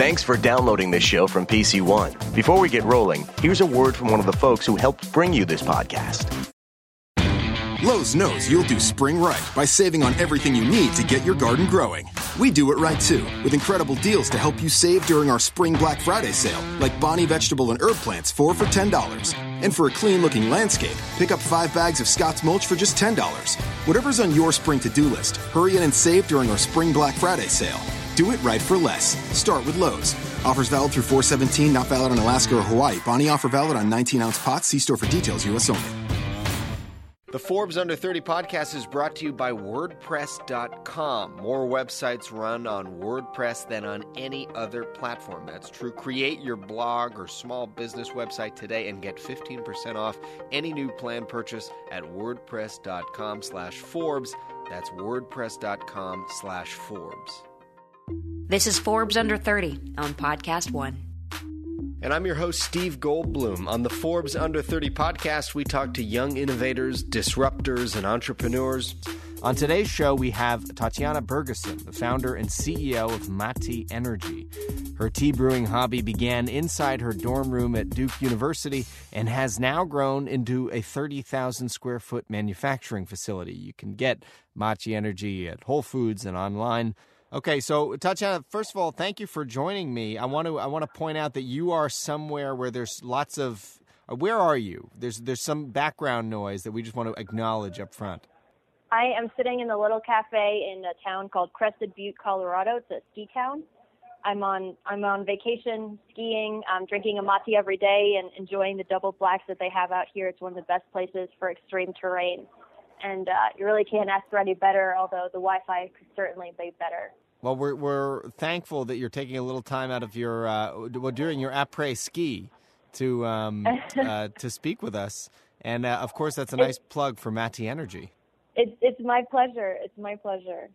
Thanks for downloading this show from PC One. Before we get rolling, here's a word from one of the folks who helped bring you this podcast. Lowe's knows you'll do spring right by saving on everything you need to get your garden growing. We do it right too, with incredible deals to help you save during our Spring Black Friday sale, like Bonnie vegetable and herb plants, 4 for $10. And for a clean looking landscape, pick up 5 bags of Scott's mulch for just $10. Whatever's on your spring to do list, hurry in and save during our Spring Black Friday sale. Do it right for less. Start with Lowe's. Offers valid through 417, not valid on Alaska or Hawaii. Bonnie offer valid on 19 ounce pots. See store for details, U.S. only. The Forbes Under 30 podcast is brought to you by WordPress.com. More websites run on WordPress than on any other platform. That's true. Create your blog or small business website today and get 15% off any new plan purchase at WordPress.com slash Forbes. That's WordPress.com slash Forbes. This is Forbes Under 30 on Podcast One. And I'm your host, Steve Goldbloom. On the Forbes Under 30 podcast, we talk to young innovators, disruptors, and entrepreneurs. On today's show, we have Tatiana Birgisson, the founder and CEO of Mati Energy. Her tea brewing hobby began inside her dorm room at Duke University and has now grown into a 30,000 square foot manufacturing facility. You can get Mati Energy at Whole Foods and online. Okay, so Tatiana, first of all, thank you for joining me. I want to I want to point out that you are somewhere where there's lots of uh, where are you? There's there's some background noise that we just want to acknowledge up front. I am sitting in a little cafe in a town called Crested Butte, Colorado. It's a ski town. I'm on I'm on vacation skiing. I'm drinking a mate every day and enjoying the double blacks that they have out here. It's one of the best places for extreme terrain, and uh, you really can't ask for any better. Although the Wi-Fi could certainly be better. Well, we're we're thankful that you're taking a little time out of your uh, well, during your après ski to um, uh, to speak with us, and uh, of course that's a nice plug for Mati Energy. It's it's my pleasure. It's my pleasure.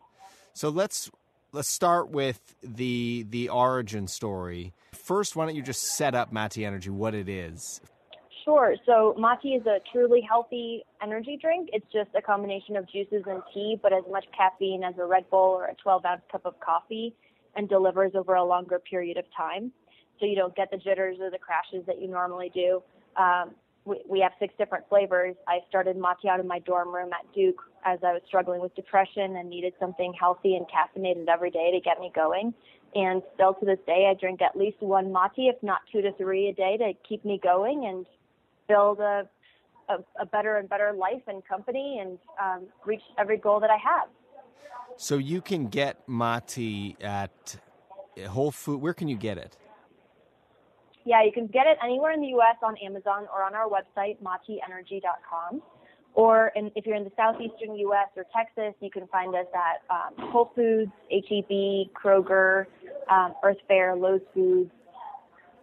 So let's let's start with the the origin story. First, why don't you just set up Mati Energy, what it is? Sure. So Mati is a truly healthy energy drink. It's just a combination of juices and tea, but as much caffeine as a Red Bull or a 12 ounce cup of coffee, and delivers over a longer period of time. So you don't get the jitters or the crashes that you normally do. Um, we, we have six different flavors. I started Mati out in my dorm room at Duke as I was struggling with depression and needed something healthy and caffeinated every day to get me going. And still to this day, I drink at least one Mati, if not two to three a day, to keep me going and build a, a, a better and better life and company and um, reach every goal that I have. So you can get Mati at Whole Food. Where can you get it? Yeah, you can get it anywhere in the U.S. on Amazon or on our website, matienergy.com. Or in, if you're in the southeastern U.S. or Texas, you can find us at um, Whole Foods, HEB, Kroger, um, Earth Fare, Lowe's Foods,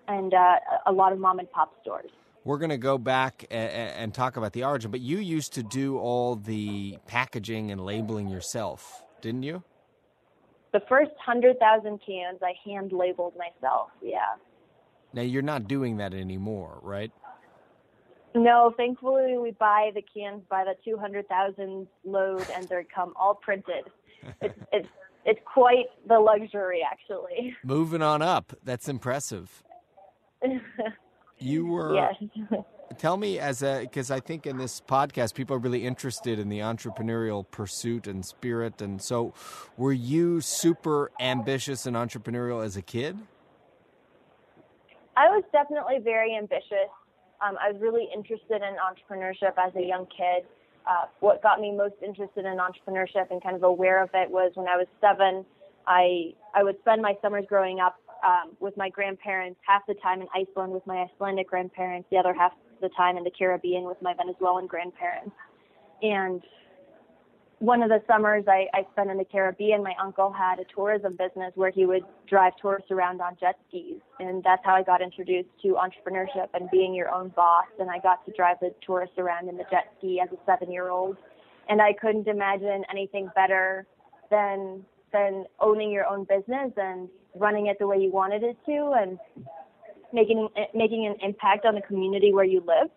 and uh, a lot of mom and pop stores we're going to go back and, and, talk about the origin. But you used to do all the packaging and labeling yourself, didn't you? The first 100,000 cans I hand labeled myself, yeah. Now, you're not doing that anymore, right? No, thankfully, we buy the cans by the 200,000 load and they come all printed. It's, it's, it's quite the luxury, actually. Moving on up. That's impressive. You were. Yes. tell me, as a because I think in this podcast people are really interested in the entrepreneurial pursuit and spirit, and so were you super ambitious and entrepreneurial as a kid? I was definitely very ambitious. Um, I was really interested in entrepreneurship as a young kid. Uh, what got me most interested in entrepreneurship and kind of aware of it was when I was seven. I I would spend my summers growing up um, with my grandparents, half the time in Iceland with my Icelandic grandparents, the other half the time in the Caribbean with my Venezuelan grandparents. And one of the summers I, I spent in the Caribbean, my uncle had a tourism business where he would drive tourists around on jet skis. And that's how I got introduced to entrepreneurship and being your own boss. And I got to drive the tourists around in the jet ski as a seven year old. And I couldn't imagine anything better than than owning your own business and running it the way you wanted it to and making making an impact on the community where you lived.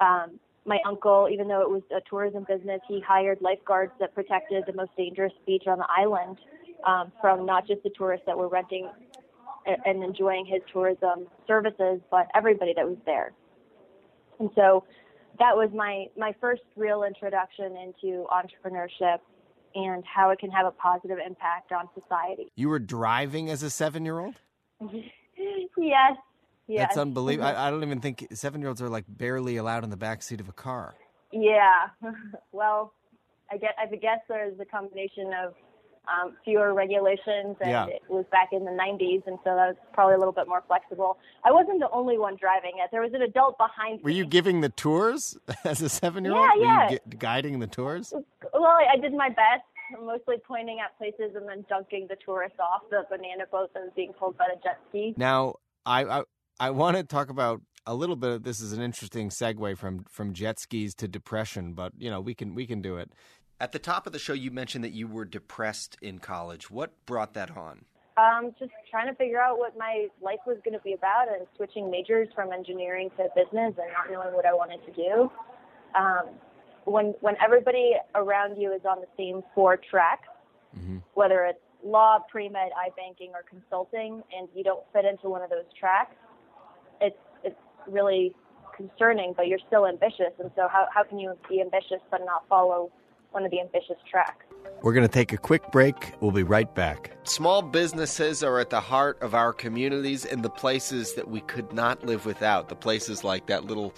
Um, my uncle, even though it was a tourism business, he hired lifeguards that protected the most dangerous beach on the island um, from not just the tourists that were renting and enjoying his tourism services, but everybody that was there. And so that was my my first real introduction into entrepreneurship and how it can have a positive impact on society. You were driving as a seven year old? yes. Yes. That's unbelievable. Mm-hmm. I, I don't even think seven year olds are like barely allowed in the back seat of a car. Yeah. well, I get I guess there's a combination of um, fewer regulations, and Yeah. it was back in the 90s, and so that was probably a little bit more flexible. I wasn't the only one driving it. There was an adult behind Were me. you giving the tours as a seven year old? Yeah, Were yeah. you gu- guiding the tours? Well, I, I did my best, mostly pointing at places and then dunking the tourists off the banana boat that was being pulled by the jet ski. Now, I, I I want to talk about a little bit. Of, this is an interesting segue from from jet skis to depression, but you know we can we can do it. At the top of the show, you mentioned that you were depressed in college. What brought that on? Um, just trying to figure out what my life was going to be about and switching majors from engineering to business and not knowing what I wanted to do. Um, when when everybody around you is on the same four tracks, whether it's law, pre med, iBanking, or consulting, and you don't fit into one of those tracks, it's it's really concerning. But you're still ambitious, and so how how can you be ambitious but not follow one of the ambitious tracks? We're going to take a quick break. We'll be right back. Small businesses are at the heart of our communities and the places that we could not live without. The places like that little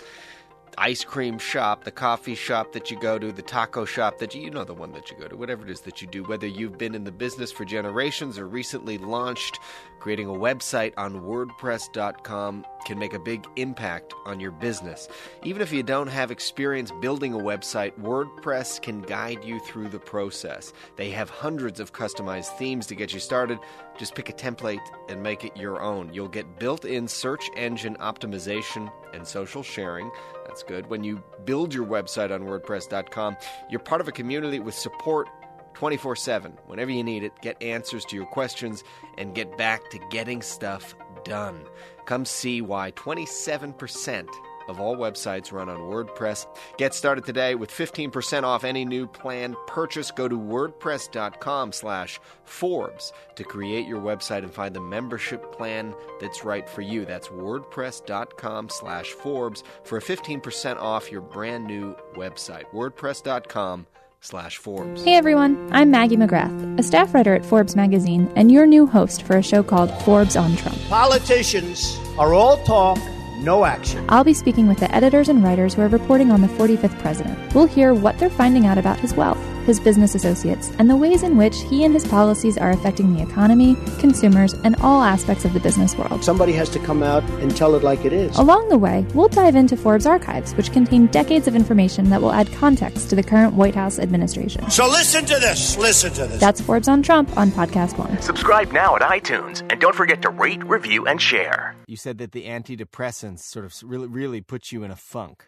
ice cream shop, the coffee shop that you go to, the taco shop that you, you know the one that you go to, whatever it is that you do, whether you've been in the business for generations or recently launched, creating a website on WordPress.com can make a big impact on your business. Even if you don't have experience building a website, WordPress can guide you through the process. They have hundreds of customized themes to get you started. Just pick a template and make it your own. You'll get built in search engine optimization and social sharing. That's good. When you build your website on WordPress.com, you're part of a community with support 24 7. Whenever you need it, get answers to your questions and get back to getting stuff done. Come see why 27% of all websites run on WordPress. Get started today with 15% off any new plan purchase. Go to wordpress.com slash Forbes to create your website and find the membership plan that's right for you. That's wordpress.com slash Forbes for a 15% off your brand new website. wordpress.com slash Forbes. Hey everyone, I'm Maggie McGrath, a staff writer at Forbes magazine and your new host for a show called Forbes on Trump. Politicians are all talk, no action. I'll be speaking with the editors and writers who are reporting on the 45th president. We'll hear what they're finding out about his wealth, his business associates, and the ways in which he and his policies are affecting the economy, consumers, and all aspects of the business world. Somebody has to come out and tell it like it is. Along the way, we'll dive into Forbes archives, which contain decades of information that will add context to the current White House administration. So listen to this. Listen to this. That's Forbes on Trump on Podcast One. Subscribe now at iTunes and don't forget to rate, review, and share. You said that the antidepressants sort of really, really put you in a funk.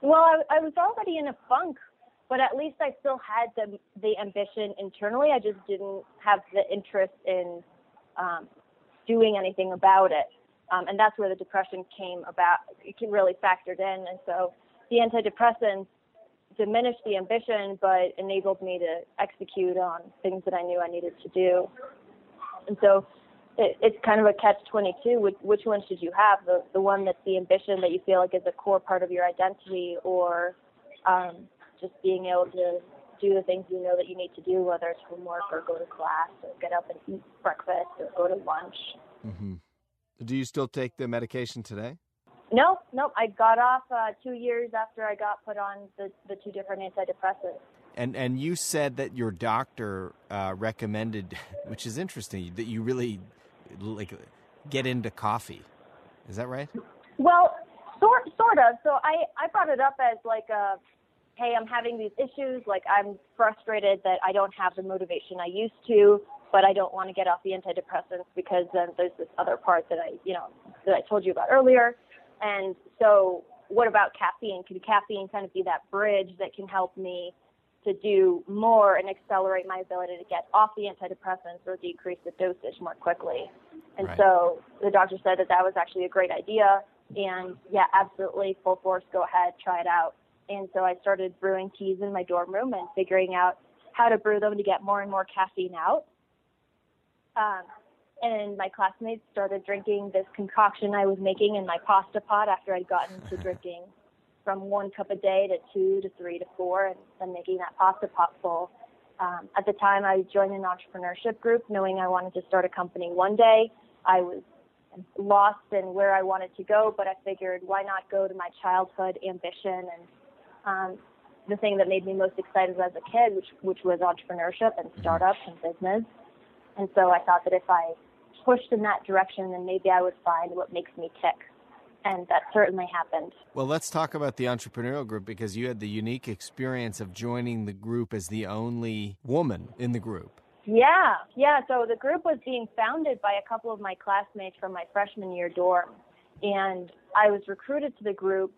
Well, I, I was already in a funk, but at least I still had the the ambition internally. I just didn't have the interest in um, doing anything about it, um, and that's where the depression came about. It really factored in, and so the antidepressants diminished the ambition, but enabled me to execute on things that I knew I needed to do. And so it, it's kind of a catch 22 which, which one should you have the the one that's the ambition that you feel like is a core part of your identity or um, just being able to do the things you know that you need to do whether it's homework or go to class or get up and eat breakfast or go to lunch Mm-hmm. Do you still take the medication today? no no i got off uh, two years after i got put on the, the two different antidepressants And and you said that your doctor uh, recommended, which is interesting, that you really like get into coffee. Is that right? Well, sort sort of. So I I brought it up as like a, hey, I'm having these issues. Like I'm frustrated that I don't have the motivation I used to, but I don't want to get off the antidepressants because then there's this other part that I you know that I told you about earlier. And so, what about caffeine? Can caffeine kind of be that bridge that can help me to do more and accelerate my ability to get off the antidepressants or decrease the dosage more quickly? And Right. so the doctor said that that was actually a great idea. And yeah, absolutely, full force, go ahead, try it out. And so I started brewing teas in my dorm room and figuring out how to brew them to get more and more caffeine out. Um, and my classmates started drinking this concoction I was making in my pasta pot after I'd gotten to drinking from one cup a day to two to three to four, and then making that pasta pot full. Um, at the time, I joined an entrepreneurship group, knowing I wanted to start a company one day. I was lost in where I wanted to go, but I figured why not go to my childhood ambition and um, the thing that made me most excited as a kid, which which was entrepreneurship and mm-hmm. startups and business. And so I thought that if I pushed in that direction, then maybe I would find what makes me tick. And that certainly happened. Well, let's talk about the entrepreneurial group because you had the unique experience of joining the group as the only woman in the group. Yeah, yeah. So the group was being founded by a couple of my classmates from my freshman year dorm. And I was recruited to the group,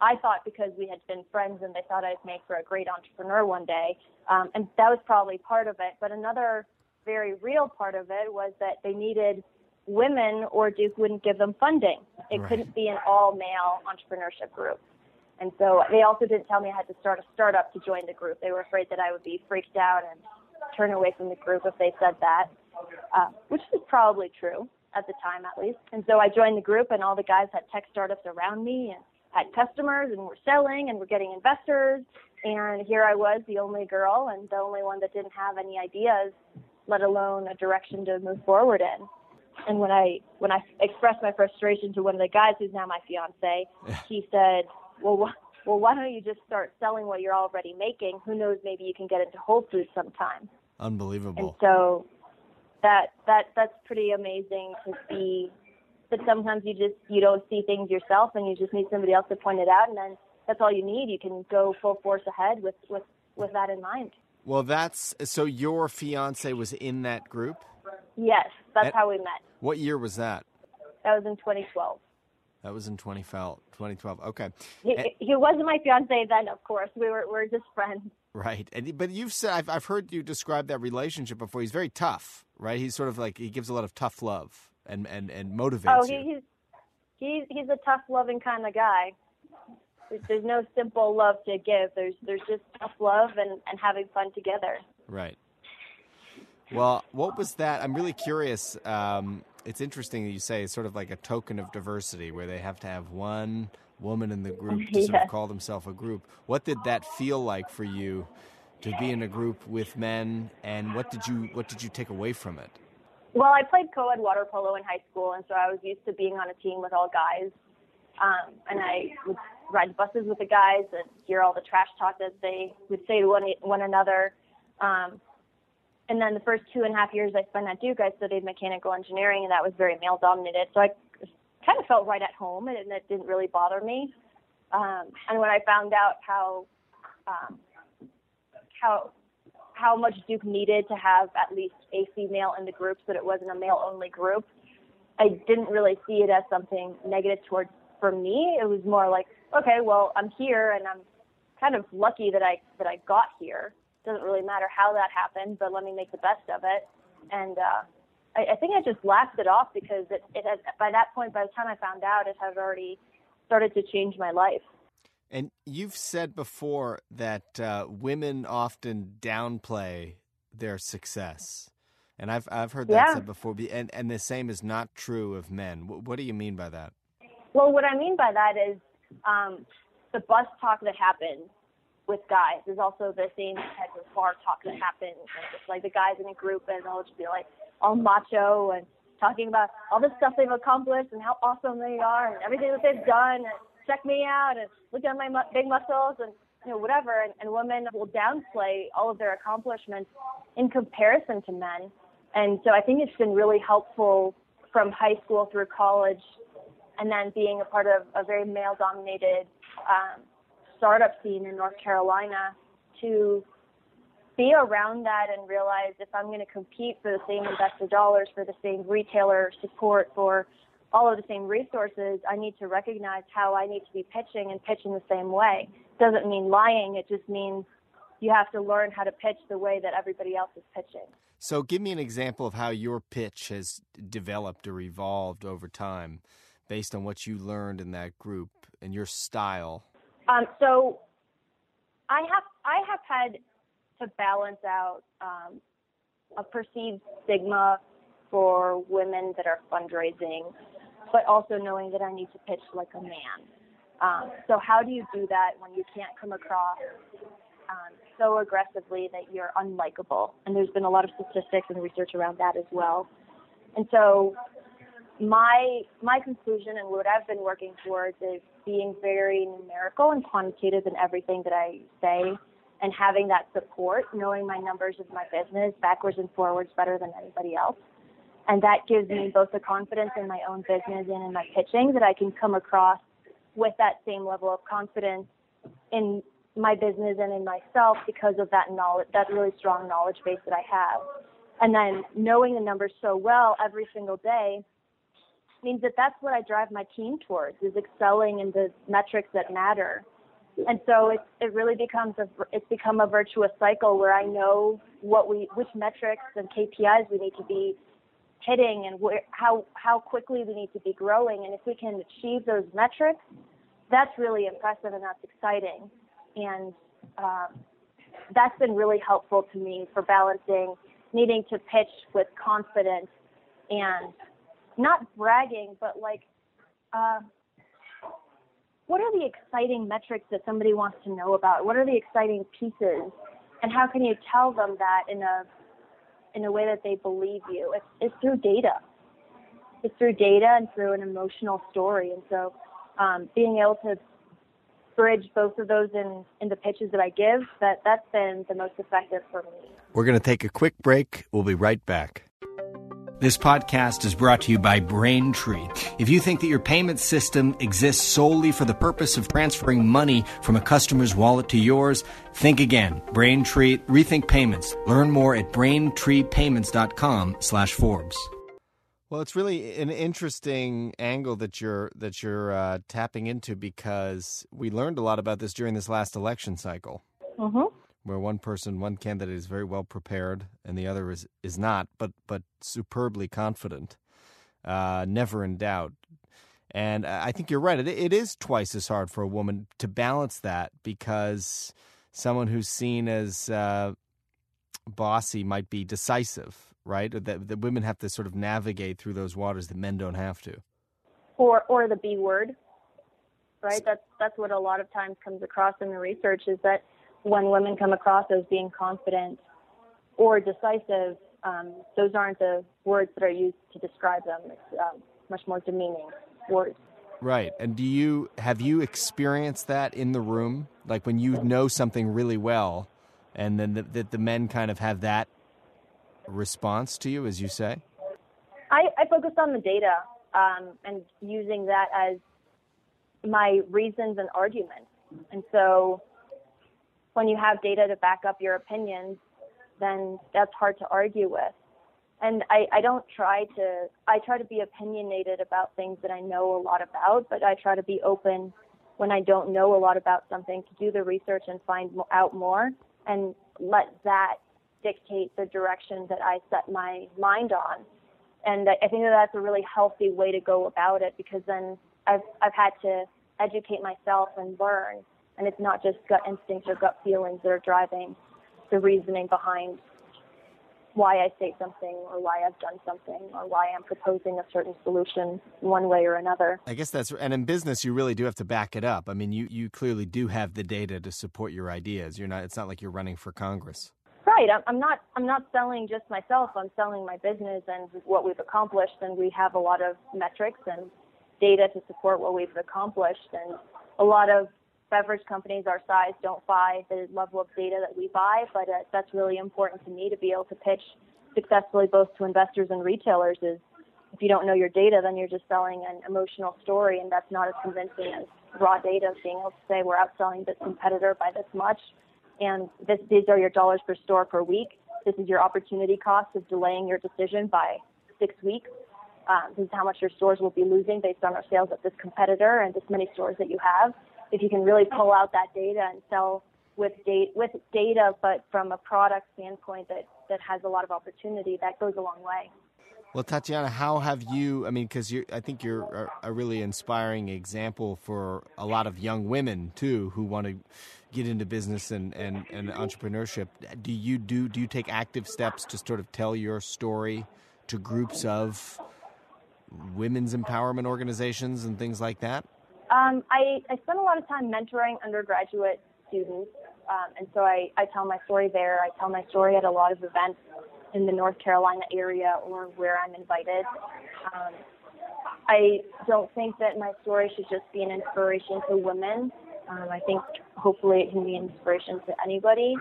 I thought because we had been friends and they thought I'd make for a great entrepreneur one day. Um, and that was probably part of it. But another very real part of it was that they needed women or Duke wouldn't give them funding. It right. couldn't be an all male entrepreneurship group. And so they also didn't tell me I had to start a startup to join the group. They were afraid that I would be freaked out and turn away from the group if they said that, uh, which is probably true at the time at least. And so I joined the group, and all the guys had tech startups around me and had customers, and were selling, and were getting investors. And here I was, the only girl, and the only one that didn't have any ideas let alone a direction to move forward in. And when I when I expressed my frustration to one of the guys who's now my fiance, he said, "Well, wh- well, why don't you just start selling what you're already making? Who knows? Maybe you can get into Whole Foods sometime." Unbelievable. And so that that that's pretty amazing to see that sometimes you just you don't see things yourself and you just need somebody else to point it out and then that's all you need. You can go full force ahead with with with that in mind. Well, that's so your fiance was in that group? Yes, that's At, how we met. What year was that? That was in 2012. That was in 2012. 2012. Okay. He, and, he wasn't my fiance then, of course. We were we were just friends. Right. And but you've said I've I've heard you describe that relationship before. He's very tough, right? He's sort of like he gives a lot of tough love and and and motivates oh, he, you. he's he's he's a tough loving kind of guy there's no simple love to give. There's there's just tough love and, and having fun together. Right. Well, what was that? I'm really curious. Um, it's interesting that you say it's sort of like a token of diversity, where they have to have one woman in the group to sort of call themselves a group. What did that feel like for you to be in a group with men, and what did you what did you take away from it? Well, I played co-ed water polo in high school, and so I was used to being on a team with all guys. Um, and I would ride buses with the guys and hear all the trash talk that they would say to one, one another. Um, and then the first two and a half years I spent at Duke, I studied mechanical engineering, and that was very male dominated. So I kind of felt right at home, and it didn't really bother me. Um, and when I found out how um, how how much Duke needed to have at least a female in the group, so that it wasn't a male-only group, I didn't really see it as something negative towards for me, it was more like, okay, well, I'm here and I'm kind of lucky that I that I got here. Doesn't really matter how that happened, but let me make the best of it. And uh, I, I think I just laughed it off because it, it had by that point, by the time I found out, it had already started to change my life. And you've said before that uh, women often downplay their success, and I've I've heard that yeah. said before. And and the same is not true of men. What, what do you mean by that? Well, what I mean by that is um, the bus talk that happens with guys is also the same type of bar talk that happens. It's like the guys in a group and they'll just be like all macho and talking about all the stuff they've accomplished and how awesome they are and everything that they've done and check me out and look at my mu- big muscles and you know whatever. And, and women will downplay all of their accomplishments in comparison to men. And so I think it's been really helpful from high school through college and then being a part of a very male dominated um, startup scene in North Carolina to be around that and realize if I'm going to compete for the same investor dollars, for the same retailer support, for all of the same resources, I need to recognize how I need to be pitching and pitch in the same way. Doesn't mean lying, it just means you have to learn how to pitch the way that everybody else is pitching. So, give me an example of how your pitch has developed or evolved over time based on what you learned in that group and your style? Um, so I have I have had to balance out um, a perceived stigma for women that are fundraising, but also knowing that I need to pitch like a man. Um, so how do you do that when you can't come across um, so aggressively that you're unlikable? And there's been a lot of statistics and research around that as well. And so my my conclusion and what I've been working towards is being very numerical and quantitative in everything that I say and having that support, knowing my numbers of my business backwards and forwards better than anybody else. And that gives me both the confidence in my own business and in my pitching that I can come across with that same level of confidence in my business and in myself because of that knowledge, that really strong knowledge base that I have. And then knowing the numbers so well every single day means that that's what I drive my team towards is excelling in the metrics that matter. And so it, it really becomes a, it's become a virtuous cycle where I know what we, which metrics and KPIs we need to be hitting and where, how, how quickly we need to be growing. And if we can achieve those metrics, that's really impressive and that's exciting. And um, that's been really helpful to me for balancing needing to pitch with confidence and not bragging, but like, uh, what are the exciting metrics that somebody wants to know about? What are the exciting pieces, and how can you tell them that in a in a way that they believe you? It's, it's through data. It's through data and through an emotional story, and so um, being able to bridge both of those in, in the pitches that I give, that, that's been the most effective for me. We're going to take a quick break. We'll be right back. This podcast is brought to you by Braintree. If you think that your payment system exists solely for the purpose of transferring money from a customer's wallet to yours, think again. Braintree, rethink payments. Learn more at braintreepayments.com slash Forbes. Well, it's really an interesting angle that you're that you're uh, tapping into because we learned a lot about this during this last election cycle. Mm-hmm where one person, one candidate is very well prepared and the other is, is not, but but superbly confident, uh, never in doubt. And I think you're right. It, it is twice as hard for a woman to balance that because someone who's seen as uh, bossy might be decisive, right? That, that women have to sort of navigate through those waters that men don't have to. Or or the B word, right? That's that's what a lot of times comes across in the research is that when women come across as being confident or decisive, um, those aren't the words that are used to describe them. It's um, much more demeaning words. Right. And do you have you experienced that in the room, like when you know something really well, and then that the, the men kind of have that response to you, as you say? I, I focus on the data um, and using that as my reasons and arguments. And so when you have data to back up your opinions, then that's hard to argue with. And I, I don't try to, I try to be opinionated about things that I know a lot about, but I try to be open when I don't know a lot about something to do the research and find out more and let that dictate the direction that I set my mind on. And I think that that's a really healthy way to go about it because then I've, I've had to educate myself and learn and it's not just gut instincts or gut feelings that are driving the reasoning behind why I say something or why I've done something or why I'm proposing a certain solution one way or another. I guess that's and in business you really do have to back it up. I mean, you you clearly do have the data to support your ideas. You're not it's not like you're running for Congress. Right. I'm not I'm not selling just myself. I'm selling my business and what we've accomplished and we have a lot of metrics and data to support what we've accomplished and a lot of beverage companies our size don't buy the level of data that we buy, but uh, that's really important to me to be able to pitch successfully both to investors and retailers is if you don't know your data, then you're just selling an emotional story, and that's not as convincing as raw data of being able to say we're outselling this competitor by this much, and this, these are your dollars per store per week. This is your opportunity cost of delaying your decision by six weeks. Um, this is how much your stores will be losing based on our sales at this competitor and this many stores that you have if you can really pull out that data and sell with data, with data, but from a product standpoint that, that has a lot of opportunity, that goes a long way. Well, Tatiana, how have you? I mean, because I think you're a, a, really inspiring example for a lot of young women too who want to get into business and, and, and entrepreneurship. Do you do do you take active steps to sort of tell your story to groups of women's empowerment organizations and things like that? Um, I, I spend a lot of time mentoring undergraduate students, um, and so I, I tell my story there. I tell my story at a lot of events in the North Carolina area or where I'm invited. Um, I don't think that my story should just be an inspiration to women. Um, I think hopefully it can be an inspiration to anybody.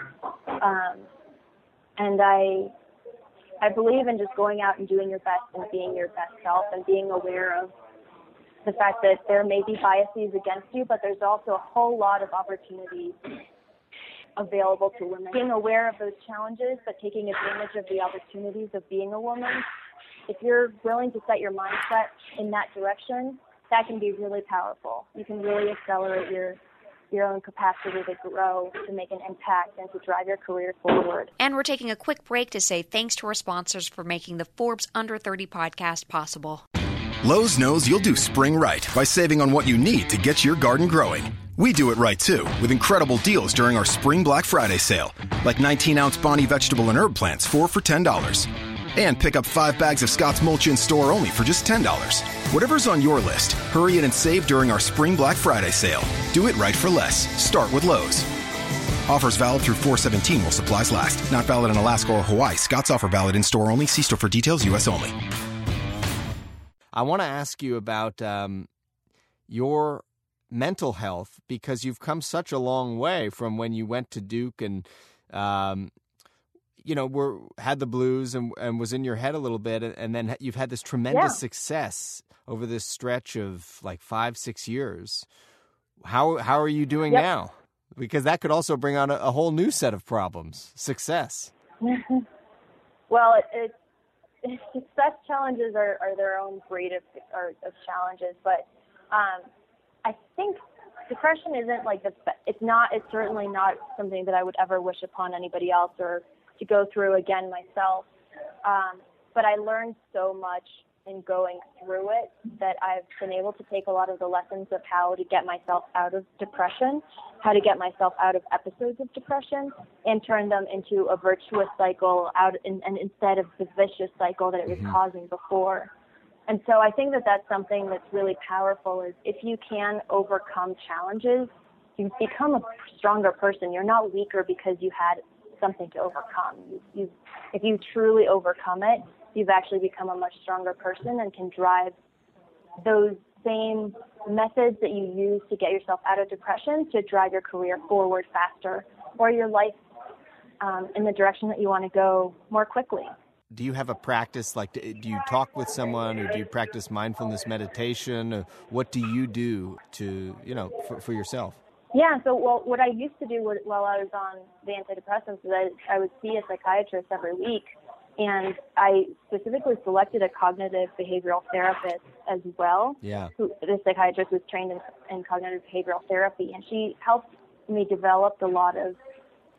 Um, and I I believe in just going out and doing your best and being your best self and being aware of the fact that there may be biases against you, but there's also a whole lot of opportunities available to women. Being aware of those challenges, but taking advantage of the opportunities of being a woman. If you're willing to set your mindset in that direction, that can be really powerful. You can really accelerate your your own capacity to grow, to make an impact, and to drive your career forward. And we're taking a quick break to say thanks to our sponsors for making the Forbes Under 30 podcast possible. Lowe's knows you'll do spring right by saving on what you need to get your garden growing. We do it right too, with incredible deals during our Spring Black Friday sale, like 19 ounce Bonnie vegetable and herb plants, 4 for $10. And pick up 5 bags of Scott's Mulch in store only for just $10. Whatever's on your list, hurry in and save during our Spring Black Friday sale. Do it right for less. Start with Lowe's. Offers valid through 417 while supplies last. Not valid in Alaska or Hawaii. Scott's offer valid in store only. See store for details, U.S. only. I want to ask you about um, your mental health because you've come such a long way from when you went to Duke and um, you know were had the blues and, and was in your head a little bit and then you've had this tremendous Yeah. success over this stretch of like five six years how how are you doing Yep. now because that could also bring on a, a whole new set of problems success well, it, it, success challenges are, are their own breed of, or, of challenges, but um, I think depression isn't like the. It's not. It's certainly not something that I would ever wish upon anybody else or to go through again myself. Um, but I learned so much in going through it that I've been able to take a lot of the lessons of how to get myself out of depression, how to get myself out of episodes of depression, and turn them into a virtuous cycle out, and, and instead of the vicious cycle that it was mm-hmm. causing before. And so I think that that's something that's really powerful is if you can overcome challenges, you become a stronger person. You're not weaker because you had something to overcome. You, you, if you truly overcome it, you've actually become a much stronger person and can drive those same methods that you use to get yourself out of depression to drive your career forward faster or your life um, in the direction that you want to go more quickly. do you have a practice like do you talk with someone or do you practice mindfulness meditation or what do you do to you know for, for yourself Yeah, so well, what I used to do while I was on the antidepressants is I, I would see a psychiatrist every week, and I specifically selected a cognitive behavioral therapist as well. yeah Who, the psychiatrist was trained in, in cognitive behavioral therapy, and she helped me develop a lot of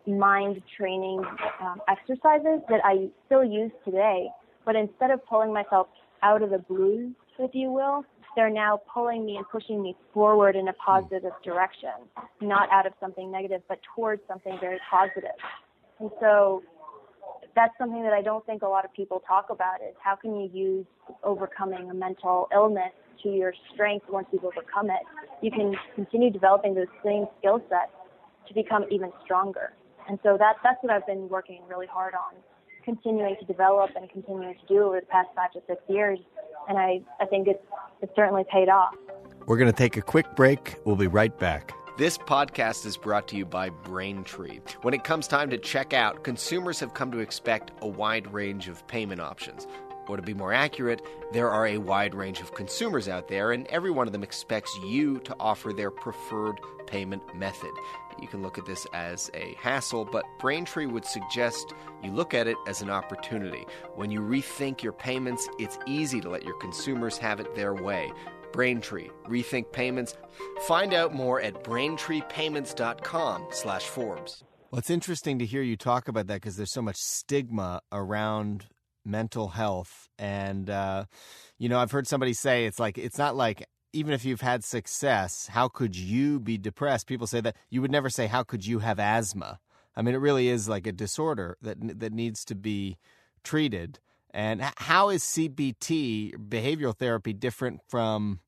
mind training um, exercises that I still use today. But instead of pulling myself out of the blues, if you will, they're now pulling me and pushing me forward in a positive direction, not out of something negative, but towards something very positive. And so that's something that I don't think a lot of people talk about is how can you use overcoming a mental illness to your strength once you've overcome it. You can continue developing those same skill sets to become even stronger. And so that that's what I've been working really hard on, continuing to develop and continuing to do over the past five to six years. And I, I think it's it's certainly paid off. we're going to take a quick break we'll be right back this podcast is brought to you by Braintree. When it comes time to check out, consumers have come to expect a wide range of payment options. Or to be more accurate, there are a wide range of consumers out there, and every one of them expects you to offer their preferred payment method. You can look at this as a hassle, but Braintree would suggest you look at it as an opportunity. When you rethink your payments, it's easy to let your consumers have it their way. Braintree, rethink payments. Find out more at braintreepayments.com slash Forbes. Well, it's interesting to hear you talk about that because there's so much stigma around mental health. And, uh, you know, I've heard somebody say it's like, it's not like, even if you've had success, how could you be depressed? People say that you would never say, how could you have asthma? I mean, it really is like a disorder that that needs to be treated. And how is CBT, behavioral therapy, different from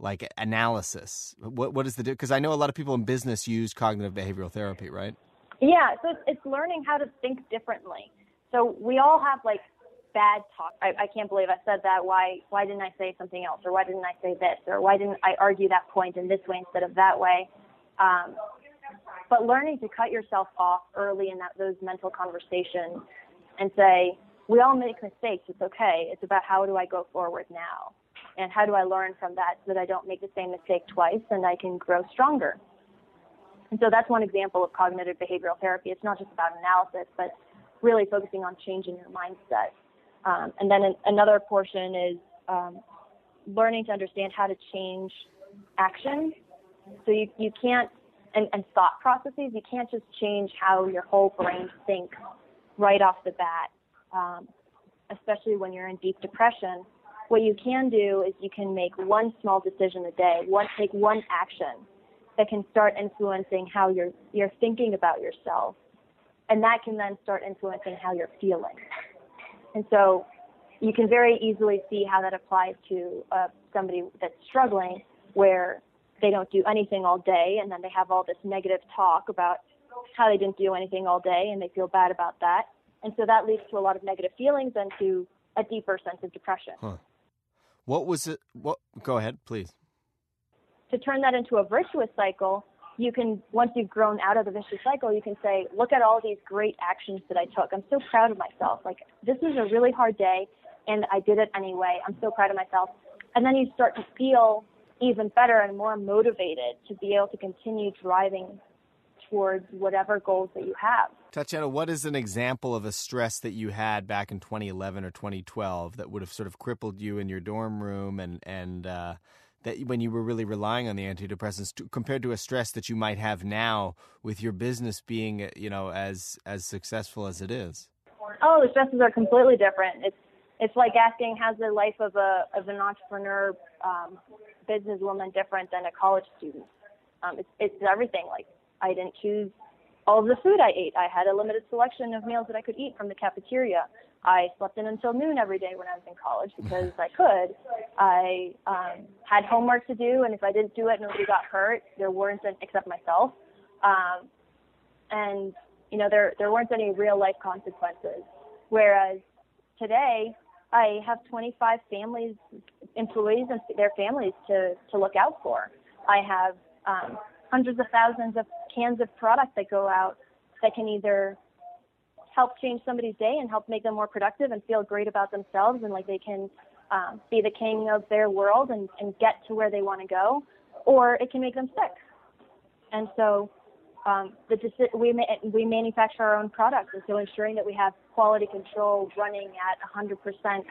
like analysis? What what is the because I know a lot of people in business use cognitive behavioral therapy, right? Yeah, so it's, it's learning how to think differently. So we all have like bad talk. I, I can't believe I said that. Why why didn't I say something else? Or why didn't I say this? Or why didn't I argue that point in this way instead of that way? Um, but learning to cut yourself off early in that those mental conversations and say, we all make mistakes. It's okay. It's about how do I go forward now? And how do I learn from that so that I don't make the same mistake twice and I can grow stronger? And so that's one example of cognitive behavioral therapy. It's not just about analysis, but really focusing on changing your mindset. Um, and then an, another portion is um, learning to understand how to change action. So you, you can't, and, and thought processes, you can't just change how your whole brain thinks right off the bat, um, especially when you're in deep depression. What you can do is you can make one small decision a day, one take one action that can start influencing how you're you're thinking about yourself, and that can then start influencing how you're feeling. And so, you can very easily see how that applies to uh, somebody that's struggling, where they don't do anything all day, and then they have all this negative talk about how they didn't do anything all day, and they feel bad about that, and so that leads to a lot of negative feelings and to a deeper sense of depression. Huh. What was it? What? Go ahead, please to turn that into a virtuous cycle, you can, once you've grown out of the vicious cycle, you can say, look at all these great actions that I took. I'm so proud of myself. Like, this is a really hard day, and I did it anyway. I'm so proud of myself. And then you start to feel even better and more motivated to be able to continue driving towards whatever goals that you have. Tatiana, what is an example of a stress that you had back in 2011 or 2012 that would have sort of crippled you in your dorm room and and uh, that when you were really relying on the antidepressants to, compared to a stress that you might have now with your business being you know as as successful as it is? Oh the stresses are completely different. It's it's like asking how's the life of a of an entrepreneur um, businesswoman different than a college student? Um, it's it's everything. Like i didn't choose all of the food i ate i had a limited selection of meals that i could eat from the cafeteria I slept in until noon every day when I was in college because I could. I um, had homework to do, and if I didn't do it, nobody got hurt. There weren't, any, except myself. Um, and you know, there there weren't any real life consequences. Whereas today, I have 25 families, employees, and their families to to look out for. I have um, hundreds of thousands of cans of product that go out that can either help change somebody's day and help make them more productive and feel great about themselves and like they can um, be the king of their world and, and get to where they want to go, or it can make them sick. And so um, the we ma- we manufacture our own products, and so ensuring that we have quality control running at 100%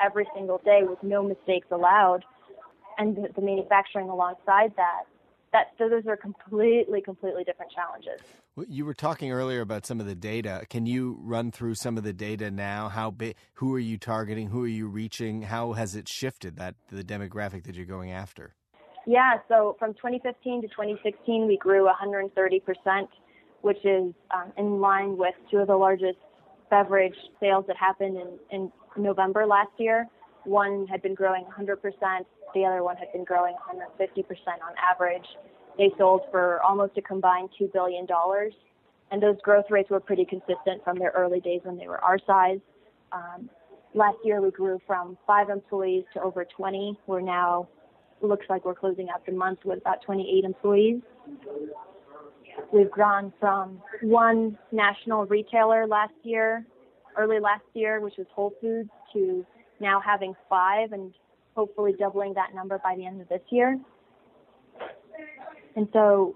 every single day with no mistakes allowed, and the, the manufacturing alongside that that so those are completely completely different challenges. You were talking earlier about some of the data. Can you run through some of the data now? How big who are you targeting? Who are you reaching? How has it shifted that the demographic that you're going after? Yeah so from 2015 to 2016 we grew 130% which is um, in line with two of the largest beverage sales that happened in, in november last year one had been growing 100% the other one had been growing 150% on average. They sold for almost a combined $2 billion. And those growth rates were pretty consistent from their early days when they were our size. Um, last year, we grew from five employees to over 20. We're now, looks like we're closing out the month with about 28 employees. We've grown from one national retailer last year, early last year, which was Whole Foods, to now having five and hopefully doubling that number by the end of this year. And so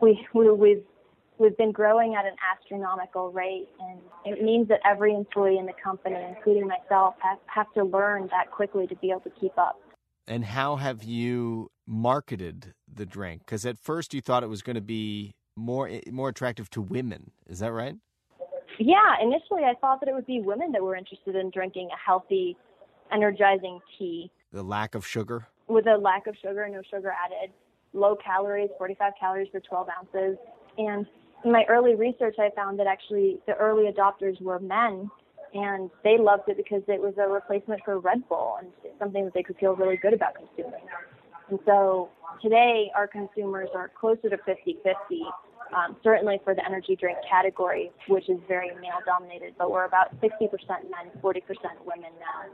we, we we've we've been growing at an astronomical rate, and it means that every employee in the company, including myself, have, have to learn that quickly to be able to keep up. And how have you marketed the drink? Because at first you thought it was going to be more more attractive to women. Is that right? Yeah, initially I thought that it would be women that were interested in drinking a healthy, energizing tea the lack of sugar? With a lack of sugar, no sugar added, low calories, 45 calories for 12 ounces. And in my early research, I found that actually the early adopters were men and they loved it because it was a replacement for Red Bull and something that they could feel really good about consuming. And so today, our consumers are closer to 50 50, um, certainly for the energy drink category, which is very male dominated, but we're about 60% men, 40% women now.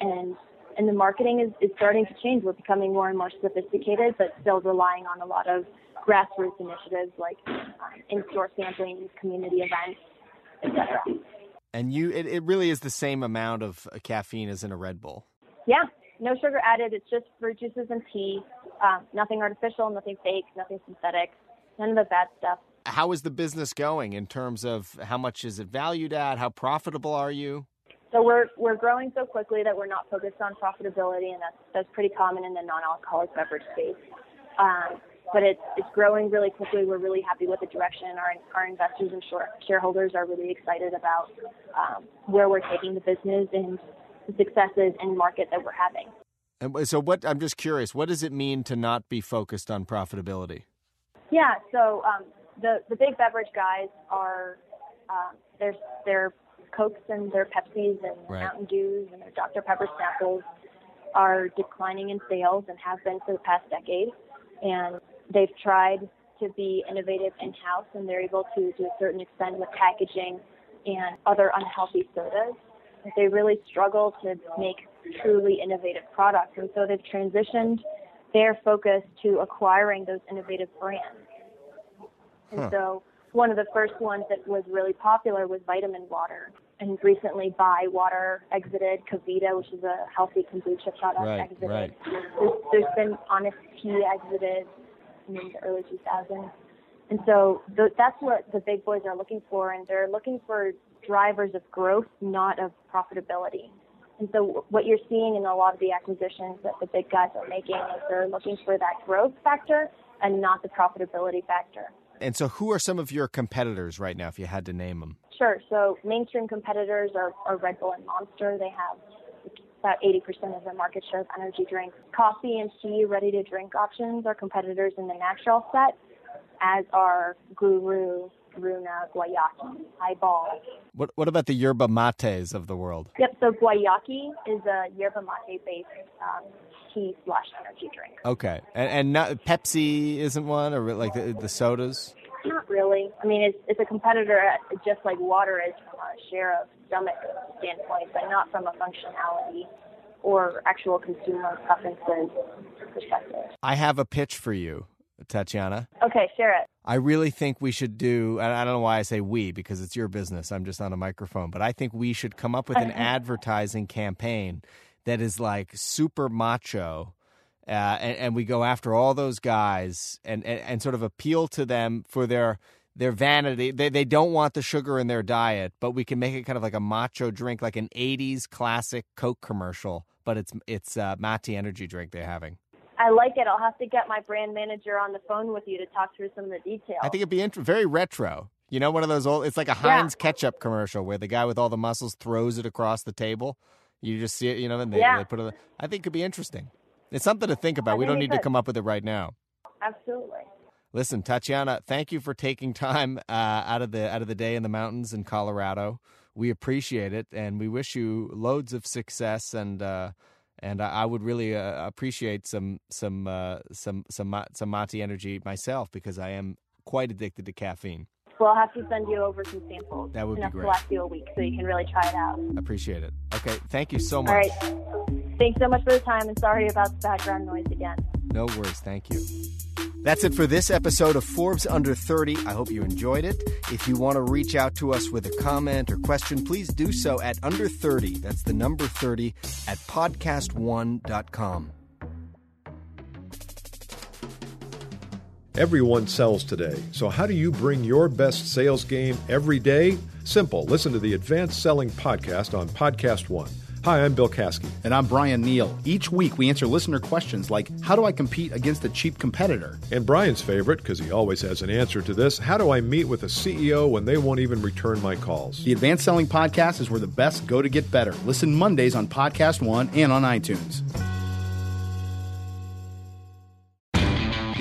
And and the marketing is, is starting to change. We're becoming more and more sophisticated, but still relying on a lot of grassroots initiatives like um, in-store sampling, community events, etc. And you, it, it really is the same amount of caffeine as in a Red Bull. Yeah, no sugar added. It's just fruit juices and tea. Um, nothing artificial, nothing fake, nothing synthetic, none of the bad stuff. How is the business going in terms of how much is it valued at? How profitable are you? So we're we're growing so quickly that we're not focused on profitability, and that's that's pretty common in the non-alcoholic beverage space. Um, but it's it's growing really quickly. We're really happy with the direction. Our our investors and shareholders are really excited about um, where we're taking the business and the successes in market that we're having. And so, what I'm just curious, what does it mean to not be focused on profitability? Yeah, so um, the the big beverage guys are um, there's their Cokes and their Pepsis and right. Mountain Dews and their Dr Pepper Snapples are declining in sales and have been for the past decade. And they've tried to be innovative in house, and they're able to, to a certain extent, with packaging and other unhealthy sodas But they really struggle to make truly innovative products. And so they've transitioned their focus to acquiring those innovative brands. And huh. so one of the first ones that was really popular was vitamin water. And recently, Bywater exited, KeVita, which is a healthy kombucha product, right, exited. Right. There's, there's been Honest Tea exited in the early 2000s. And so th- that's what the big boys are looking for, and they're looking for drivers of growth, not of profitability. And so what you're seeing in a lot of the acquisitions that the big guys are making is they're looking for that growth factor and not the profitability factor. And so who are some of your competitors right now, if you had to name them? Sure. So mainstream competitors are, are Red Bull and Monster. They have about 80% of the market share of energy drinks. Coffee and tea, ready to drink options are competitors in the natural set, as are GURU, Runa, Guayaki, Highball. What What about the yerba mates of the world? Yep. So Guayaki is a yerba mate based um, tea slash energy drink. Okay, and and not, Pepsi isn't one, or like the, the sodas. Not really. I mean, it's it's a competitor uh, just like water is from a share of stomach standpoint, but not from a functionality or actual consumer preferences perspective. I have a pitch for you. Tatiana. Okay, share it. I really think we should do, I don't know why I say we because it's your business. I'm just on a microphone, but I think we should come up with an advertising campaign that is like super macho. Uh, and, and, we go after all those guys and, and, and sort of appeal to them for their their vanity. They they don't want the sugar in their diet, but we can make it kind of like a macho drink, like an '80s classic Coke commercial, but it's it's uh, mate energy drink they're having. I like it. I'll have to get my brand manager on the phone with you to talk through some of the details. I think it'd be int- very retro. You know, one of those old. It's like a Heinz yeah. ketchup commercial where the guy with all the muscles throws it across the table. You just see it, you know, and they, yeah. they put it. I think it could be interesting. It's something to think about. we don't need could. to come up with it right now. Absolutely. Listen, Tatiana, thank you for taking time uh, out of the out of the day in the mountains in Colorado. We appreciate it, and we wish you loads of success and. Uh, and I, I would really uh, appreciate some some uh, some some some mate energy myself because I am quite addicted to caffeine. Well, I'll have to send you over some samples. That would enough be great. To last you a week, so you can really try it out. Appreciate it. Okay, thank you so much. All right. Thanks so much for the time, and sorry about the background noise again. No worries. Thank you. That's it for this episode of Forbes Under 30. I hope you enjoyed it. If you want to reach out to us with a comment or question, please do so at under 30. That's the number 30 at podcast1.com. Everyone sells today. So, how do you bring your best sales game every day? Simple. Listen to the Advanced Selling Podcast on Podcast One. Hi, I'm Bill Caskey. And I'm Brian Neal. Each week we answer listener questions like How do I compete against a cheap competitor? And Brian's favorite, because he always has an answer to this How do I meet with a CEO when they won't even return my calls? The Advanced Selling Podcast is where the best go to get better. Listen Mondays on Podcast One and on iTunes.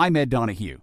I'm Ed Donahue.